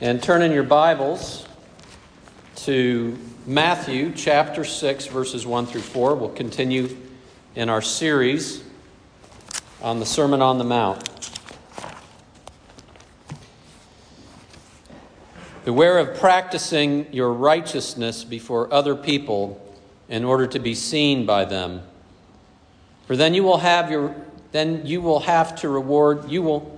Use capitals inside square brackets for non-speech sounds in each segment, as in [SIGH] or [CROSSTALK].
And turn in your Bibles to Matthew chapter 6, verses 1 through 4. We'll continue in our series on the Sermon on the Mount. Beware of practicing your righteousness before other people in order to be seen by them. For then you will have your then you will have to reward you will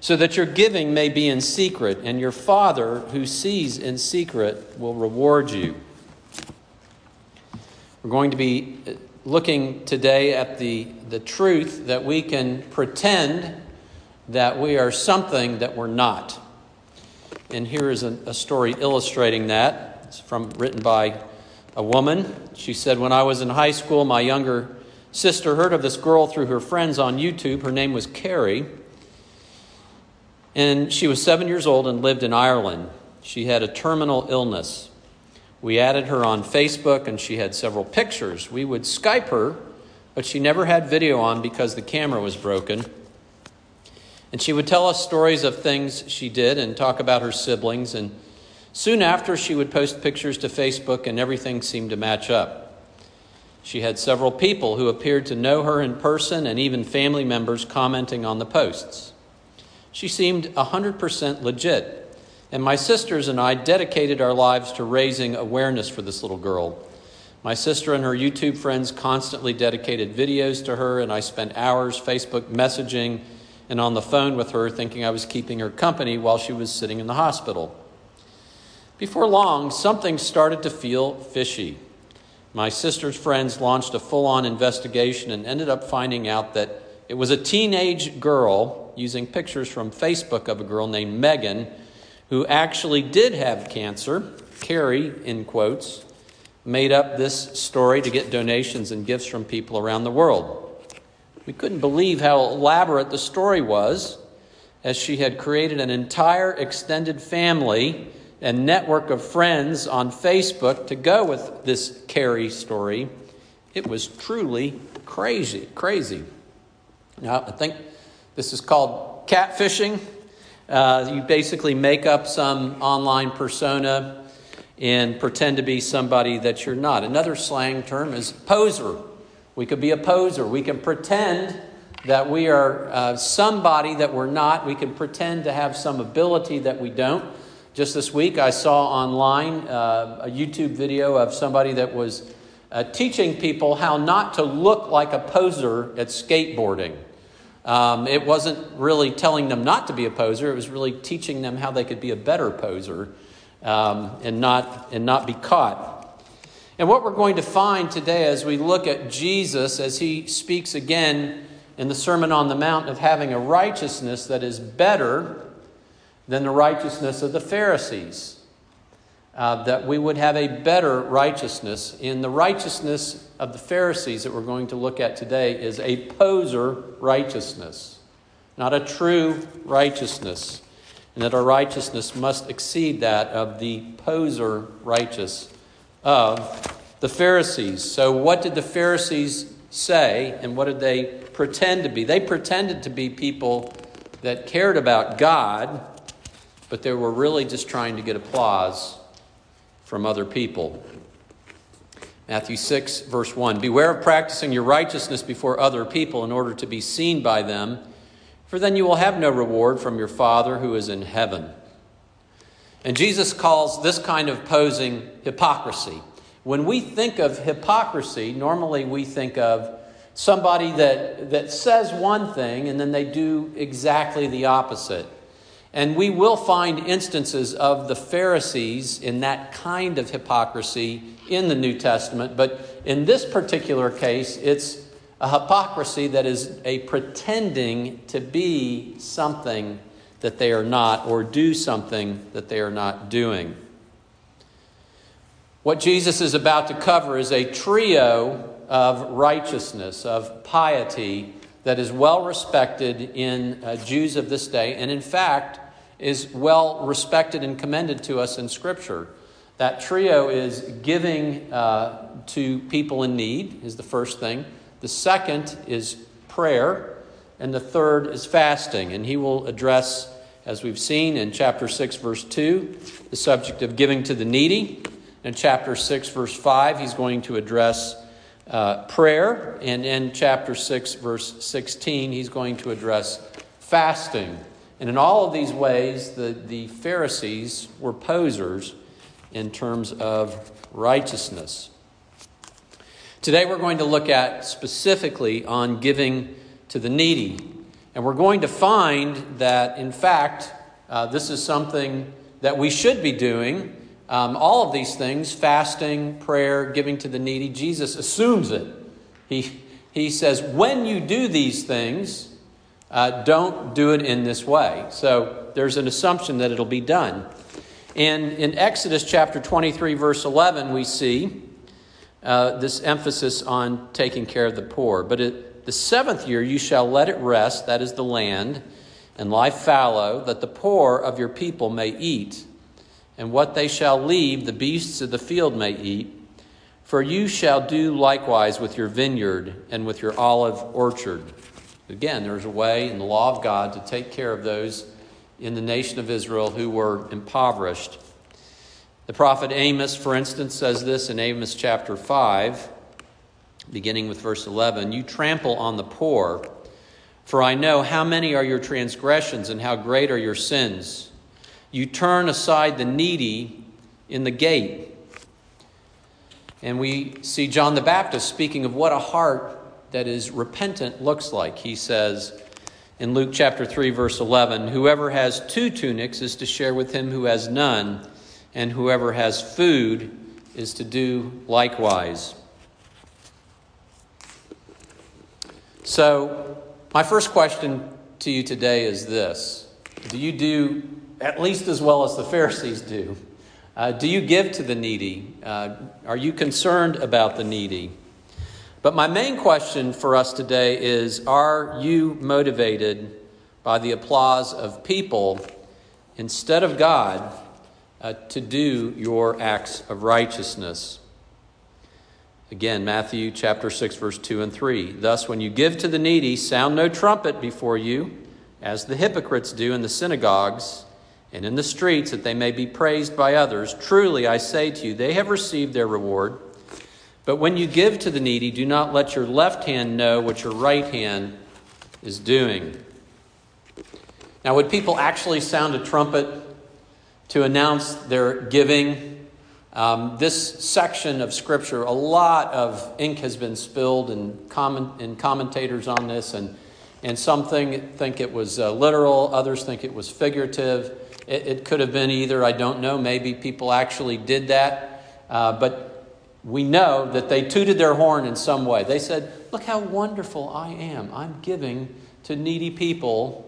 so that your giving may be in secret, and your Father who sees in secret will reward you. We're going to be looking today at the, the truth that we can pretend that we are something that we're not. And here is a, a story illustrating that. It's from written by a woman. She said, When I was in high school, my younger sister heard of this girl through her friends on YouTube. Her name was Carrie. And she was seven years old and lived in Ireland. She had a terminal illness. We added her on Facebook and she had several pictures. We would Skype her, but she never had video on because the camera was broken. And she would tell us stories of things she did and talk about her siblings. And soon after, she would post pictures to Facebook and everything seemed to match up. She had several people who appeared to know her in person and even family members commenting on the posts. She seemed 100% legit. And my sisters and I dedicated our lives to raising awareness for this little girl. My sister and her YouTube friends constantly dedicated videos to her, and I spent hours Facebook messaging and on the phone with her, thinking I was keeping her company while she was sitting in the hospital. Before long, something started to feel fishy. My sister's friends launched a full on investigation and ended up finding out that it was a teenage girl using pictures from Facebook of a girl named Megan who actually did have cancer. Carrie, in quotes, made up this story to get donations and gifts from people around the world. We couldn't believe how elaborate the story was, as she had created an entire extended family and network of friends on Facebook to go with this Carrie story. It was truly crazy, crazy. Now, I think this is called catfishing. Uh, you basically make up some online persona and pretend to be somebody that you're not. Another slang term is poser. We could be a poser. We can pretend that we are uh, somebody that we're not. We can pretend to have some ability that we don't. Just this week, I saw online uh, a YouTube video of somebody that was uh, teaching people how not to look like a poser at skateboarding. Um, it wasn't really telling them not to be a poser, it was really teaching them how they could be a better poser um, and, not, and not be caught. And what we're going to find today as we look at Jesus as he speaks again in the Sermon on the Mount of having a righteousness that is better than the righteousness of the Pharisees uh, that we would have a better righteousness. In the righteousness of the Pharisees that we're going to look at today is a poser righteousness, not a true righteousness. And that our righteousness must exceed that of the poser righteous of the Pharisees. So, what did the Pharisees say and what did they pretend to be? They pretended to be people that cared about God, but they were really just trying to get applause from other people. Matthew 6, verse 1 Beware of practicing your righteousness before other people in order to be seen by them, for then you will have no reward from your Father who is in heaven. And Jesus calls this kind of posing hypocrisy. When we think of hypocrisy, normally we think of somebody that, that says one thing and then they do exactly the opposite. And we will find instances of the Pharisees in that kind of hypocrisy in the New Testament, but in this particular case, it's a hypocrisy that is a pretending to be something that they are not or do something that they are not doing. What Jesus is about to cover is a trio of righteousness, of piety that is well respected in uh, Jews of this day, and in fact is well respected and commended to us in Scripture. That trio is giving uh, to people in need, is the first thing. The second is prayer, and the third is fasting. And he will address, as we've seen in chapter 6, verse 2, the subject of giving to the needy. In chapter 6, verse 5, he's going to address uh, prayer. And in chapter 6, verse 16, he's going to address fasting. And in all of these ways, the, the Pharisees were posers in terms of righteousness. Today, we're going to look at specifically on giving to the needy. And we're going to find that, in fact, uh, this is something that we should be doing um, all of these things fasting, prayer, giving to the needy Jesus assumes it. He, he says, when you do these things, uh, don't do it in this way. So there's an assumption that it'll be done. And in Exodus chapter 23, verse 11, we see uh, this emphasis on taking care of the poor. But it, the seventh year you shall let it rest, that is the land, and lie fallow, that the poor of your people may eat and what they shall leave, the beasts of the field may eat. For you shall do likewise with your vineyard and with your olive orchard. Again, there's a way in the law of God to take care of those in the nation of Israel who were impoverished. The prophet Amos, for instance, says this in Amos chapter 5, beginning with verse 11 You trample on the poor, for I know how many are your transgressions and how great are your sins. You turn aside the needy in the gate. And we see John the Baptist speaking of what a heart that is repentant looks like. He says in Luke chapter 3, verse 11 Whoever has two tunics is to share with him who has none, and whoever has food is to do likewise. So, my first question to you today is this Do you do at least as well as the Pharisees do. Uh, do you give to the needy? Uh, are you concerned about the needy? But my main question for us today is Are you motivated by the applause of people instead of God uh, to do your acts of righteousness? Again, Matthew chapter 6, verse 2 and 3. Thus, when you give to the needy, sound no trumpet before you, as the hypocrites do in the synagogues and in the streets that they may be praised by others. Truly, I say to you, they have received their reward. But when you give to the needy, do not let your left hand know what your right hand is doing. Now, would people actually sound a trumpet to announce their giving? Um, this section of Scripture, a lot of ink has been spilled and, comment, and commentators on this, and, and some think, think it was uh, literal, others think it was figurative. It, it could have been either, I don't know, maybe people actually did that. Uh, but we know that they tooted their horn in some way. They said, Look how wonderful I am. I'm giving to needy people.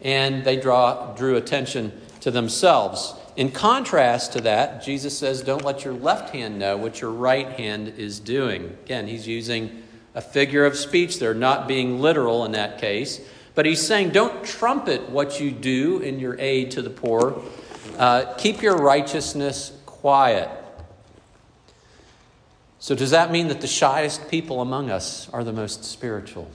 And they draw, drew attention to themselves. In contrast to that, Jesus says, Don't let your left hand know what your right hand is doing. Again, he's using a figure of speech there, not being literal in that case. But he's saying, don't trumpet what you do in your aid to the poor. Uh, keep your righteousness quiet. So, does that mean that the shyest people among us are the most spiritual?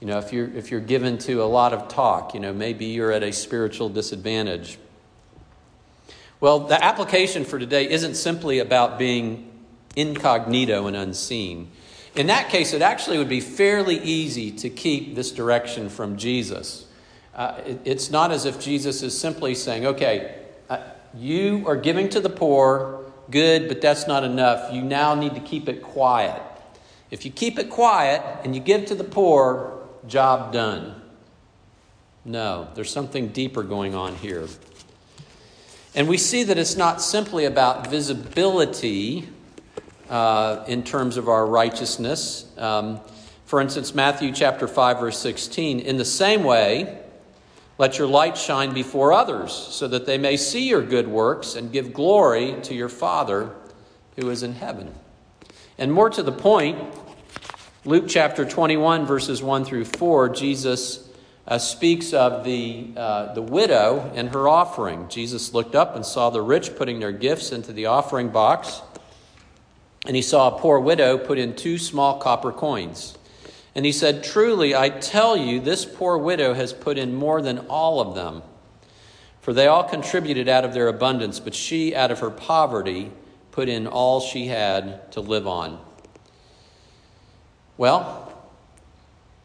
You know, if you're, if you're given to a lot of talk, you know, maybe you're at a spiritual disadvantage. Well, the application for today isn't simply about being incognito and unseen. In that case, it actually would be fairly easy to keep this direction from Jesus. Uh, it, it's not as if Jesus is simply saying, okay, uh, you are giving to the poor, good, but that's not enough. You now need to keep it quiet. If you keep it quiet and you give to the poor, job done. No, there's something deeper going on here. And we see that it's not simply about visibility uh, in terms of our righteousness. Um, for instance, Matthew chapter 5, verse 16. In the same way, Let your light shine before others, so that they may see your good works and give glory to your Father who is in heaven. And more to the point, Luke chapter 21, verses 1 through 4, Jesus uh, speaks of the, uh, the widow and her offering. Jesus looked up and saw the rich putting their gifts into the offering box, and he saw a poor widow put in two small copper coins. And he said, Truly, I tell you, this poor widow has put in more than all of them. For they all contributed out of their abundance, but she, out of her poverty, put in all she had to live on. Well,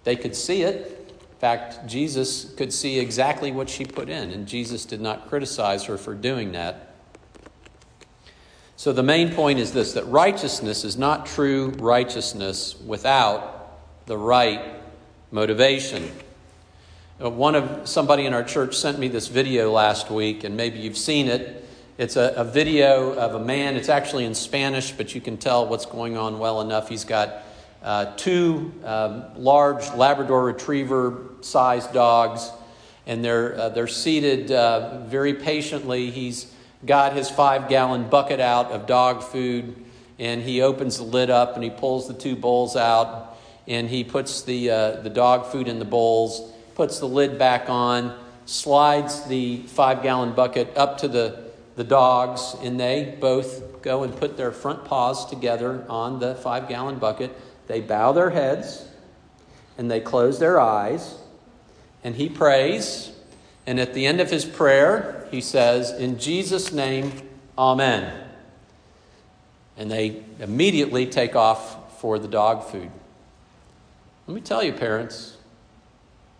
they could see it. In fact, Jesus could see exactly what she put in, and Jesus did not criticize her for doing that. So the main point is this that righteousness is not true righteousness without the right motivation. Uh, one of somebody in our church sent me this video last week, and maybe you've seen it. It's a, a, video of a man. It's actually in Spanish, but you can tell what's going on well enough. He's got uh, two um, large Labrador Retriever sized dogs, and they're, uh, they're seated uh, very patiently. He's got his five gallon bucket out of dog food, and he opens the lid up and he pulls the two bowls out and he puts the, uh, the dog food in the bowls, puts the lid back on, slides the five gallon bucket up to the, the dogs, and they both go and put their front paws together on the five gallon bucket. They bow their heads and they close their eyes, and he prays. And at the end of his prayer, he says, In Jesus' name, Amen. And they immediately take off for the dog food. Let me tell you, parents,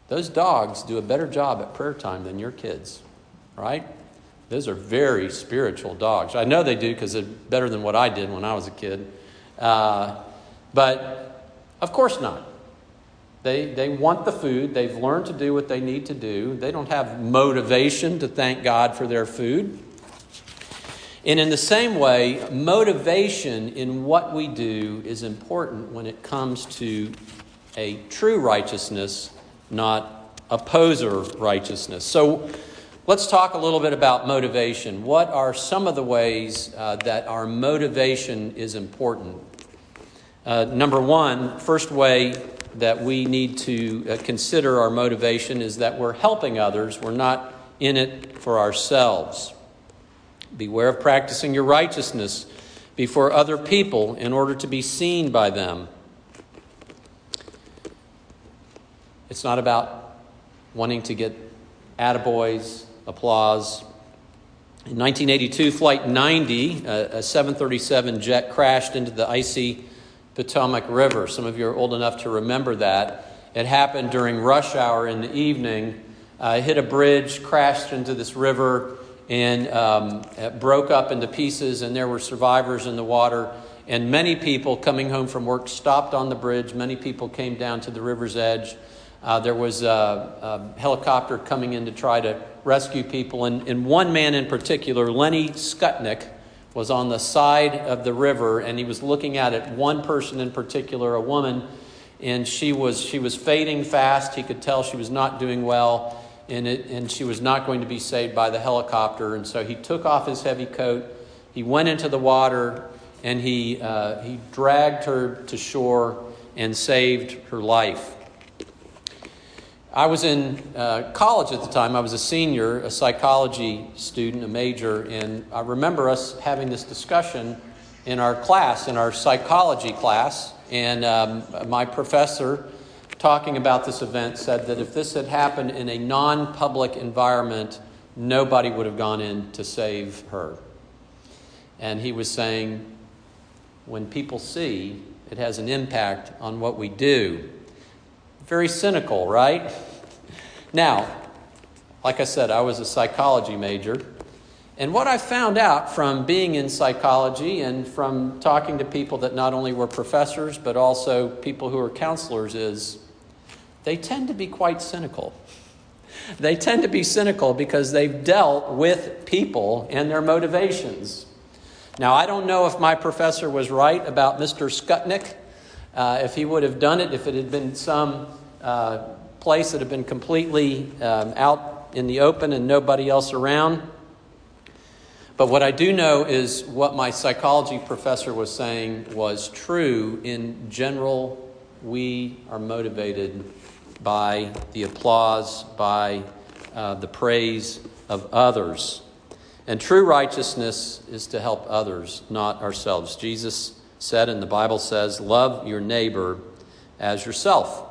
those dogs do a better job at prayer time than your kids, right? Those are very spiritual dogs. I know they do because they're better than what I did when I was a kid. Uh, but of course not. They, they want the food. They've learned to do what they need to do. They don't have motivation to thank God for their food. And in the same way, motivation in what we do is important when it comes to a true righteousness, not a poser righteousness. So let's talk a little bit about motivation. What are some of the ways uh, that our motivation is important? Uh, number one, first way that we need to uh, consider our motivation is that we're helping others, we're not in it for ourselves. Beware of practicing your righteousness before other people in order to be seen by them. It's not about wanting to get attaboys, applause. In 1982, Flight 90, a 737 jet crashed into the icy Potomac River. Some of you are old enough to remember that. It happened during rush hour in the evening. Uh, hit a bridge, crashed into this river, and um, broke up into pieces, and there were survivors in the water. And many people coming home from work stopped on the bridge. Many people came down to the river's edge. Uh, there was a, a, helicopter coming in to try to rescue people, and, and one man in particular, Lenny Skutnik, was on the side of the river, and he was looking at it. One person in particular, a woman, and she was she was fading fast. He could tell she was not doing well, and it, and she was not going to be saved by the helicopter. And so he took off his heavy coat. He went into the water, and he uh, he dragged her to shore and saved her life. I was in uh, college at the time. I was a senior, a psychology student, a major, and I remember us having this discussion in our class, in our psychology class. And um, my professor, talking about this event, said that if this had happened in a non public environment, nobody would have gone in to save her. And he was saying, when people see, it has an impact on what we do. Very cynical, right? Now, like I said, I was a psychology major. And what I found out from being in psychology and from talking to people that not only were professors, but also people who are counselors is they tend to be quite cynical. They tend to be cynical because they've dealt with people and their motivations. Now, I don't know if my professor was right about Mr. Skutnik. Uh, if he would have done it, if it had been some uh, place that had been completely um, out in the open and nobody else around. But what I do know is what my psychology professor was saying was true. In general, we are motivated by the applause, by uh, the praise of others. And true righteousness is to help others, not ourselves. Jesus said, and the Bible says, love your neighbor as yourself.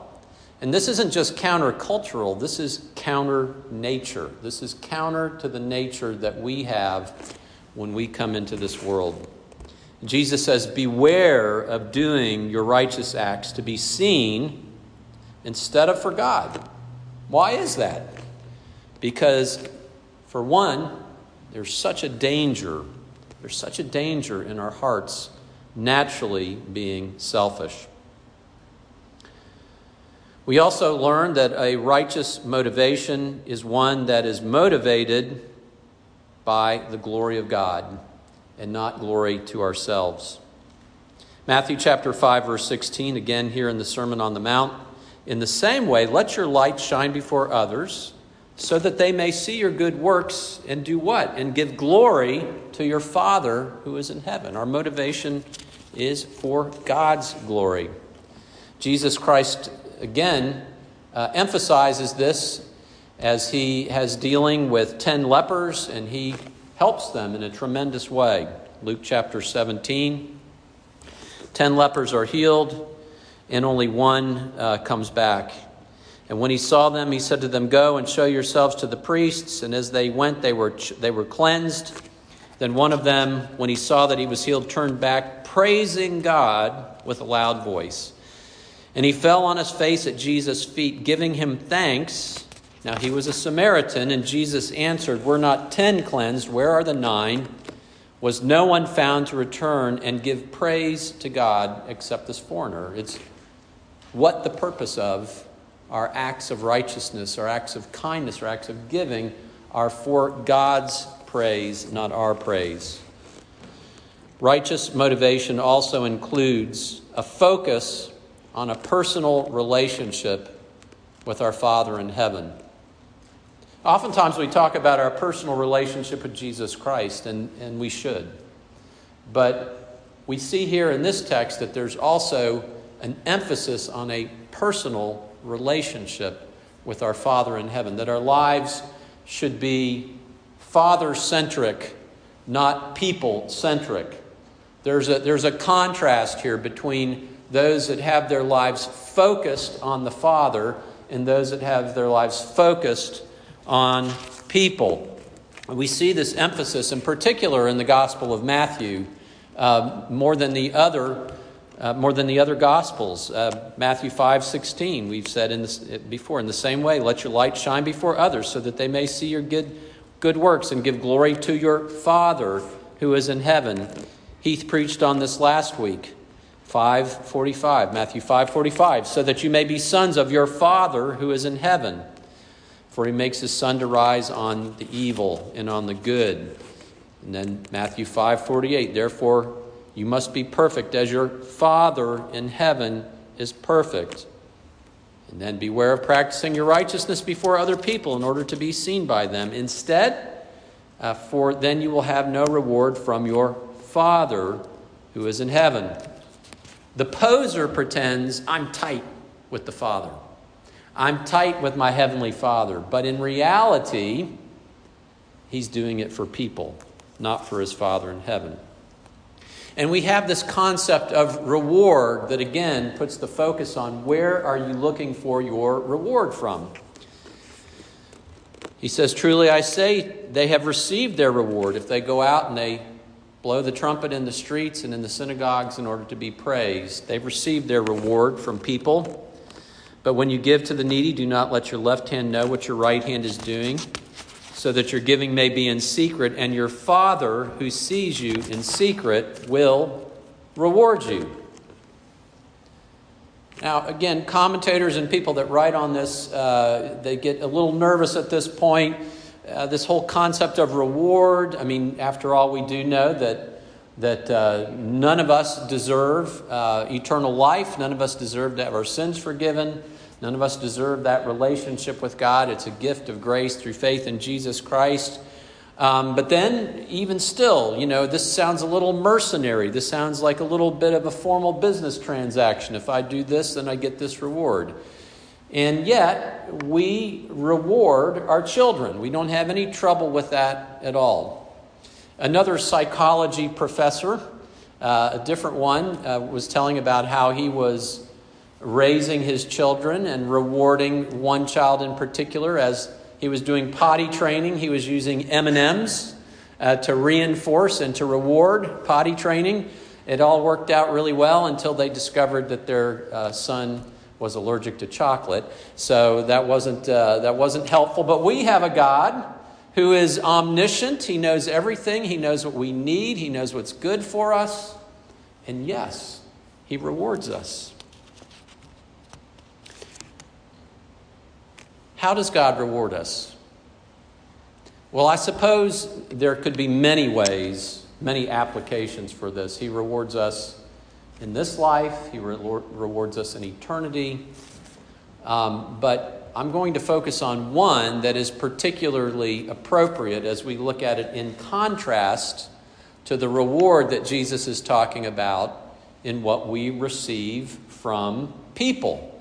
And this isn't just countercultural, this is counter nature. This is counter to the nature that we have when we come into this world. Jesus says, Beware of doing your righteous acts to be seen instead of for God. Why is that? Because, for one, there's such a danger, there's such a danger in our hearts naturally being selfish. We also learn that a righteous motivation is one that is motivated by the glory of God and not glory to ourselves. Matthew chapter 5 verse 16 again here in the Sermon on the Mount in the same way let your light shine before others so that they may see your good works and do what? And give glory to your Father who is in heaven. Our motivation is for God's glory. Jesus Christ, again, uh, emphasizes this as he has dealing with 10 lepers and he helps them in a tremendous way. Luke chapter 17. 10 lepers are healed, and only one uh, comes back. And when he saw them, he said to them, Go and show yourselves to the priests. And as they went, they were, they were cleansed. Then one of them, when he saw that he was healed, turned back, praising God with a loud voice. And he fell on his face at Jesus' feet, giving him thanks. Now he was a Samaritan, and Jesus answered, Were not ten cleansed? Where are the nine? Was no one found to return and give praise to God except this foreigner? It's what the purpose of our acts of righteousness, our acts of kindness, our acts of giving are for God's praise, not our praise. Righteous motivation also includes a focus on a personal relationship with our Father in heaven. Oftentimes we talk about our personal relationship with Jesus Christ, and, and we should. But we see here in this text that there's also an emphasis on a personal relationship with our Father in heaven, that our lives should be father centric, not people centric. There's a, there's a contrast here between those that have their lives focused on the Father and those that have their lives focused on people. We see this emphasis in particular in the Gospel of Matthew uh, more than the other uh, more than the other gospels. Uh, Matthew 5 16, we've said in this, before, in the same way, let your light shine before others so that they may see your good, good works and give glory to your Father who is in heaven. Heath preached on this last week. 545 Matthew 5:45 so that you may be sons of your father who is in heaven for he makes his sun to rise on the evil and on the good and then Matthew 5:48 therefore you must be perfect as your Father in heaven is perfect. And then beware of practicing your righteousness before other people in order to be seen by them. Instead, uh, for then you will have no reward from your Father who is in heaven. The poser pretends, I'm tight with the Father. I'm tight with my Heavenly Father. But in reality, he's doing it for people, not for his Father in heaven. And we have this concept of reward that again puts the focus on where are you looking for your reward from? He says, Truly I say, they have received their reward if they go out and they blow the trumpet in the streets and in the synagogues in order to be praised. They've received their reward from people. But when you give to the needy, do not let your left hand know what your right hand is doing so that your giving may be in secret, and your Father who sees you in secret will reward you. Now, again, commentators and people that write on this, uh, they get a little nervous at this point. Uh, this whole concept of reward. I mean, after all, we do know that that uh, none of us deserve uh, eternal life. None of us deserve to have our sins forgiven. None of us deserve that relationship with God. It's a gift of grace through faith in Jesus Christ. Um, but then, even still, you know, this sounds a little mercenary. This sounds like a little bit of a formal business transaction. If I do this, then I get this reward. And yet, we reward our children. We don't have any trouble with that at all. Another psychology professor, uh, a different one, uh, was telling about how he was raising his children and rewarding one child in particular as he was doing potty training. He was using M&Ms uh, to reinforce and to reward potty training. It all worked out really well until they discovered that their uh, son was allergic to chocolate. So that wasn't, uh, that wasn't helpful. But we have a God who is omniscient. He knows everything. He knows what we need. He knows what's good for us. And yes, He rewards us. How does God reward us? Well, I suppose there could be many ways, many applications for this. He rewards us in this life, He re- rewards us in eternity. Um, but I'm going to focus on one that is particularly appropriate as we look at it in contrast to the reward that Jesus is talking about in what we receive from people.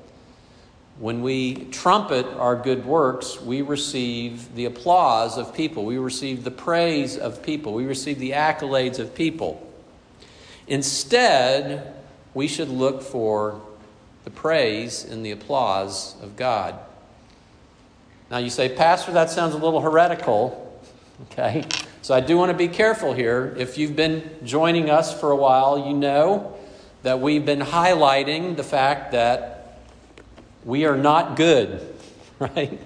When we trumpet our good works, we receive the applause of people. We receive the praise of people. We receive the accolades of people. Instead, we should look for the praise and the applause of God. Now, you say, Pastor, that sounds a little heretical. Okay? So I do want to be careful here. If you've been joining us for a while, you know that we've been highlighting the fact that we are not good, [LAUGHS] right?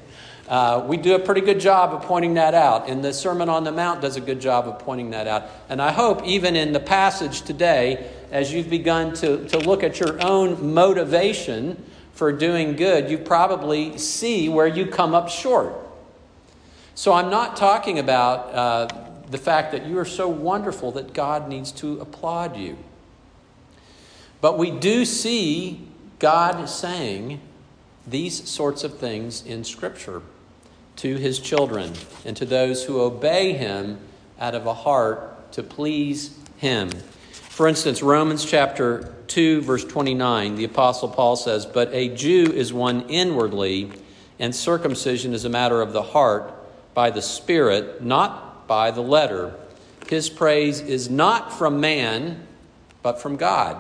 Uh, we do a pretty good job of pointing that out, and the Sermon on the Mount does a good job of pointing that out. And I hope, even in the passage today, as you've begun to, to look at your own motivation for doing good, you probably see where you come up short. So I'm not talking about uh, the fact that you are so wonderful that God needs to applaud you. But we do see God saying, these sorts of things in Scripture to his children and to those who obey him out of a heart to please him. For instance, Romans chapter 2, verse 29, the Apostle Paul says, But a Jew is one inwardly, and circumcision is a matter of the heart by the Spirit, not by the letter. His praise is not from man, but from God.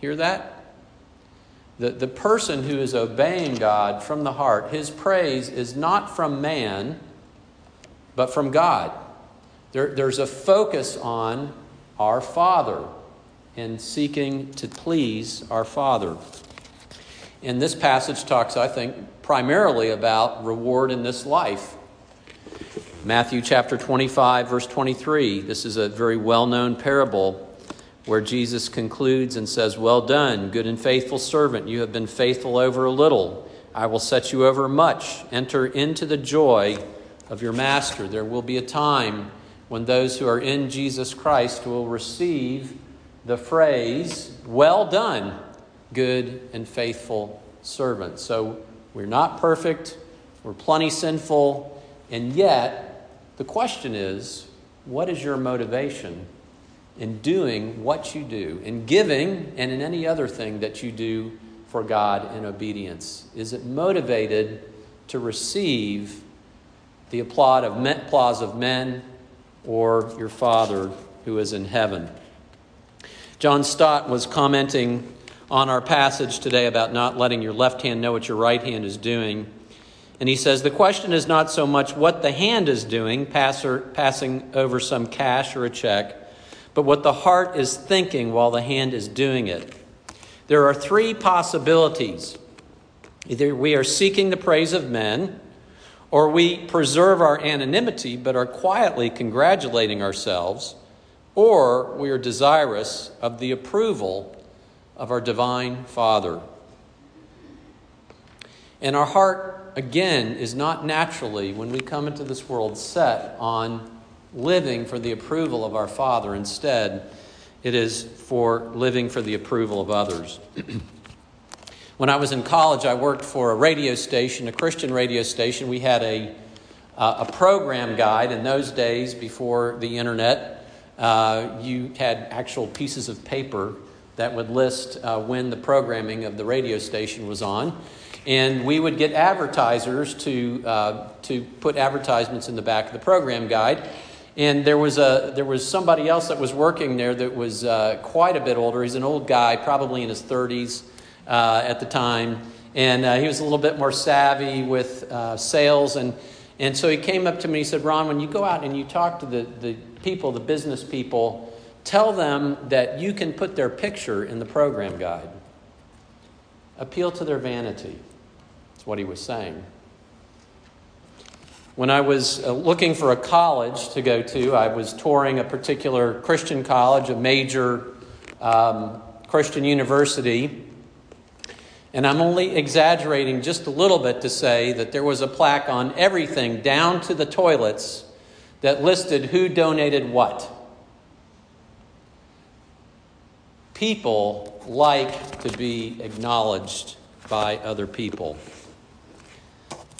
Hear that? The, the person who is obeying God from the heart, his praise is not from man, but from God. There, there's a focus on our Father and seeking to please our Father. And this passage talks, I think, primarily about reward in this life. Matthew chapter 25, verse 23. This is a very well known parable where Jesus concludes and says, Well done, good and faithful servant. You have been faithful over a little. I will set you over much. Enter into the joy of your master. There will be a time when those who are in Jesus Christ will receive the phrase, Well done, good and faithful servant. So we're not perfect, we're plenty sinful, and yet the question is, what is your motivation in doing what you do, in giving, and in any other thing that you do for God in obedience? Is it motivated to receive the applause of men, applause of men or your Father who is in heaven? John Stott was commenting on our passage today about not letting your left hand know what your right hand is doing. And he says the question is not so much what the hand is doing, passer, passing over some cash or a check, but what the heart is thinking while the hand is doing it. There are three possibilities either we are seeking the praise of men, or we preserve our anonymity but are quietly congratulating ourselves, or we are desirous of the approval of our divine Father. And our heart, again, is not naturally, when we come into this world, set on living for the approval of our Father. Instead, it is for living for the approval of others. [CLEARS THROAT] When I was in college, I worked for a radio station, a Christian radio station. We had a, uh, a program guide. In those days, before the internet, uh, you had actual pieces of paper that would list uh, when the programming of the radio station was on. And we would get advertisers to, uh, to put advertisements in the back of the program guide. And there was, a, there was somebody else that was working there that was uh, quite a bit older. He's an old guy, probably in his 30s uh, at the time. And uh, he was a little bit more savvy with uh, sales. And, and so he came up to me and he said, Ron, when you go out and you talk to the, the people, the business people, tell them that you can put their picture in the program guide. Appeal to their vanity. That's what he was saying. When I was uh, looking for a college to go to, I was touring a particular Christian college, a major um, Christian university. And I'm only exaggerating just a little bit to say that there was a plaque on everything, down to the toilets, that listed who donated what. People like to be acknowledged by other people.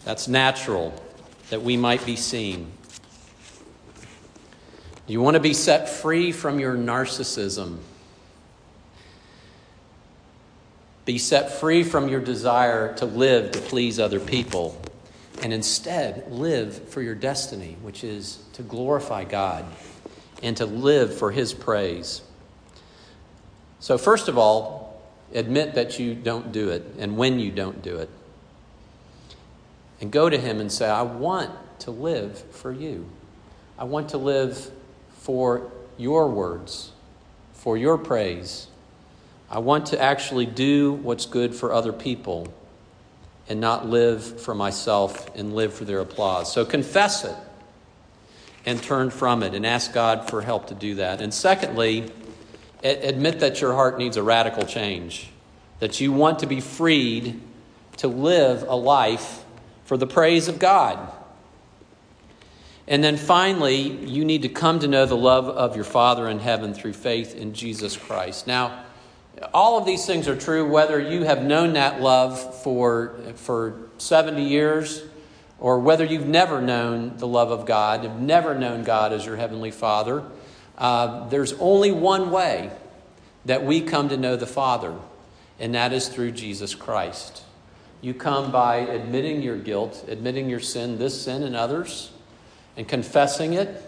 That's natural that we might be seen. Do you want to be set free from your narcissism? Be set free from your desire to live to please other people and instead live for your destiny, which is to glorify God and to live for His praise. So, first of all, admit that you don't do it and when you don't do it. And go to Him and say, I want to live for you. I want to live for your words, for your praise I want to actually do what's good for other people and not live for myself and live for their applause. So confess it and turn from it and ask God for help to do that. And secondly, admit that your heart needs a radical change, that you want to be freed to live a life for the praise of God. And then finally, you need to come to know the love of your Father in heaven through faith in Jesus Christ. Now, all of these things are true whether you have known that love for, for 70 years or whether you've never known the love of God, have never known God as your Heavenly Father. Uh, there's only one way that we come to know the Father, and that is through Jesus Christ. You come by admitting your guilt, admitting your sin, this sin and others, and confessing it,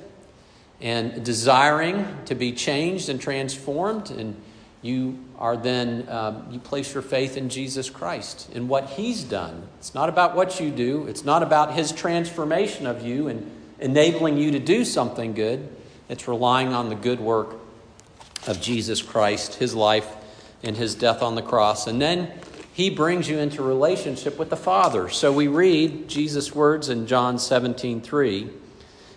and desiring to be changed and transformed and you are then, um, you place your faith in Jesus Christ, in what He's done. It's not about what you do, it's not about His transformation of you and enabling you to do something good. It's relying on the good work of Jesus Christ, His life, and His death on the cross. And then He brings you into relationship with the Father. So we read Jesus' words in John 17 3.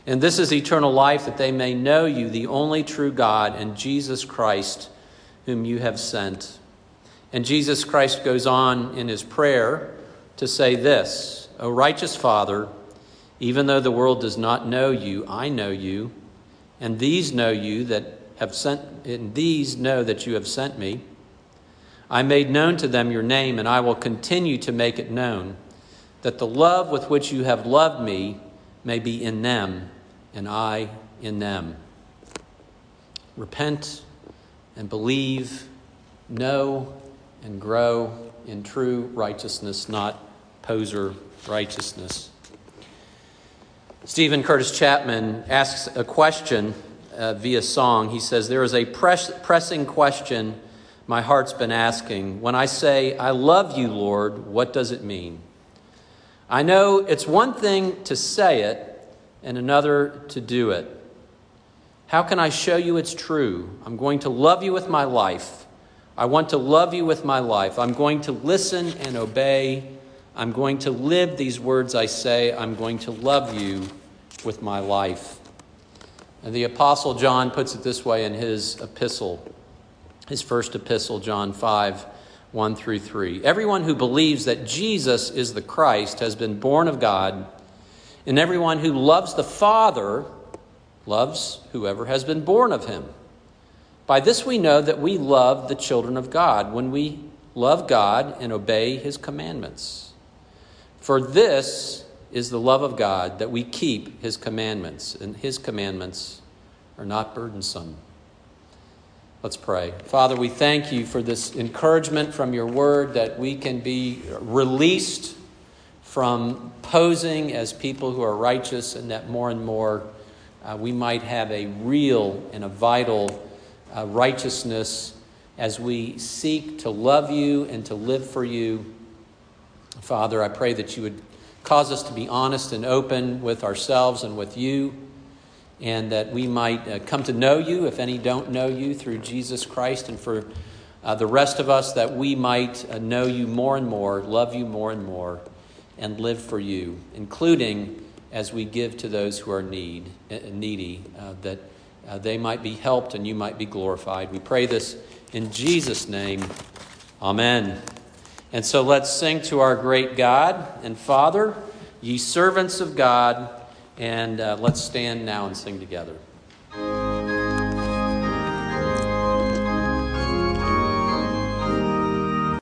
And this is eternal life, that they may know you, the only true God, and Jesus Christ whom you have sent. And Jesus Christ goes on in his prayer to say this O righteous Father, even though the world does not know you, I know you, and these know you that have sent, and these know that you have sent me. I made known to them your name, and I will continue to make it known, that the love with which you have loved me may be in them, and I in them. Repent and believe, know, and grow in true righteousness, not poser righteousness. Steven Curtis Chapman asks a question uh, via song. He says, There is a press- pressing question my heart's been asking. When I say, I love you, Lord, what does it mean? I know it's one thing to say it and another to do it. How can I show you it's true? I'm going to love you with my life. I want to love you with my life. I'm going to listen and obey. I'm going to live these words I say. I'm going to love you with my life. And the Apostle John puts it this way in his epistle, his first epistle, John 5 1 through 3. Everyone who believes that Jesus is the Christ has been born of God, and everyone who loves the Father loves whoever has been born of him. By this we know that we love the children of God when we love God and obey his commandments. For this is the love of God, that we keep his commandments, and his commandments are not burdensome. Let's pray. Father, we thank you for this encouragement from your word that we can be released from posing as people who are righteous, and that more and more uh, we might have a real and a vital uh, righteousness as we seek to love you and to live for you. Father, I pray that you would cause us to be honest and open with ourselves and with you, and that we might uh, come to know you, if any don't know you, through Jesus Christ, and for uh, the rest of us, that we might uh, know you more and more, love you more and more, and live for you, including as we give to those who are need, uh, needy, uh, that uh, they might be helped and you might be glorified. We pray this in Jesus' name. Amen. And so let's sing to our great God and Father, ye servants of God, and uh, let's stand now and sing together.